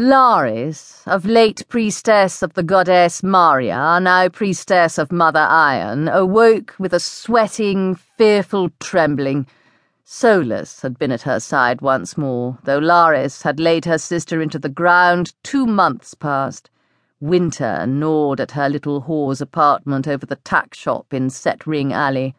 Laris, of late priestess of the goddess Maria, now priestess of Mother Iron, awoke with a sweating, fearful trembling. Solus had been at her side once more, though Laris had laid her sister into the ground two months past. Winter gnawed at her little whore's apartment over the tack shop in Set Ring Alley.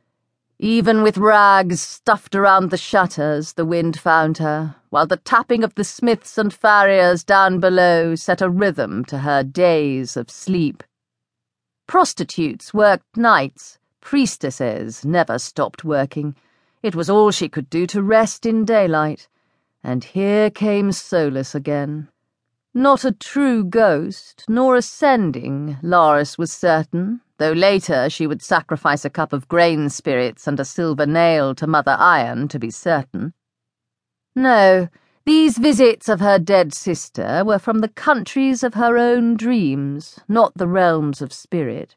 Even with rags stuffed around the shutters, the wind found her, while the tapping of the smiths and farriers down below set a rhythm to her days of sleep. Prostitutes worked nights, priestesses never stopped working. It was all she could do to rest in daylight. And here came Solus again. Not a true ghost, nor ascending, Laris was certain, though later she would sacrifice a cup of grain spirits and a silver nail to Mother Iron to be certain. No, these visits of her dead sister were from the countries of her own dreams, not the realms of spirit.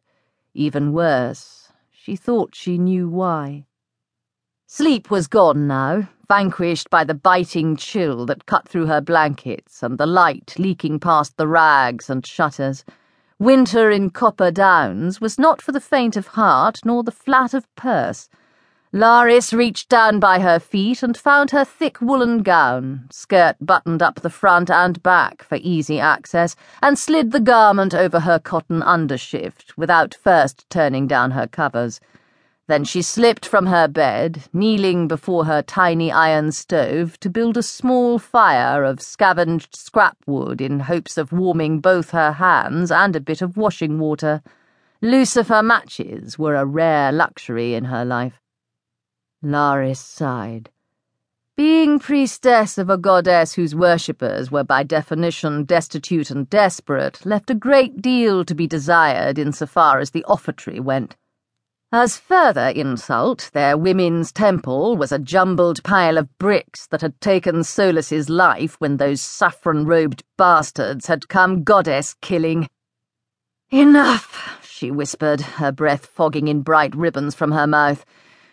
Even worse, she thought she knew why. Sleep was gone now, vanquished by the biting chill that cut through her blankets and the light leaking past the rags and shutters. Winter in Copper Downs was not for the faint of heart nor the flat of purse. Laris reached down by her feet and found her thick woolen gown, skirt buttoned up the front and back for easy access, and slid the garment over her cotton undershift without first turning down her covers. Then she slipped from her bed, kneeling before her tiny iron stove to build a small fire of scavenged scrap wood in hopes of warming both her hands and a bit of washing water. Lucifer matches were a rare luxury in her life. Laris sighed. Being priestess of a goddess whose worshippers were by definition destitute and desperate left a great deal to be desired in so far as the offertory went. As further insult, their women's temple was a jumbled pile of bricks that had taken Solus's life when those saffron robed bastards had come goddess killing. Enough, she whispered, her breath fogging in bright ribbons from her mouth.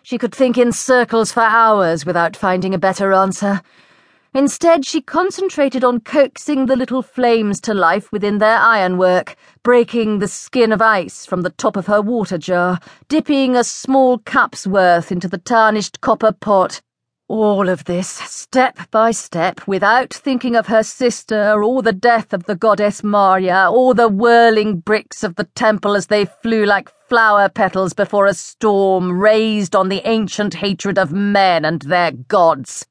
She could think in circles for hours without finding a better answer. Instead, she concentrated on coaxing the little flames to life within their ironwork, breaking the skin of ice from the top of her water jar, dipping a small cup's worth into the tarnished copper pot. All of this, step by step, without thinking of her sister, or the death of the goddess Maria, or the whirling bricks of the temple as they flew like flower petals before a storm raised on the ancient hatred of men and their gods.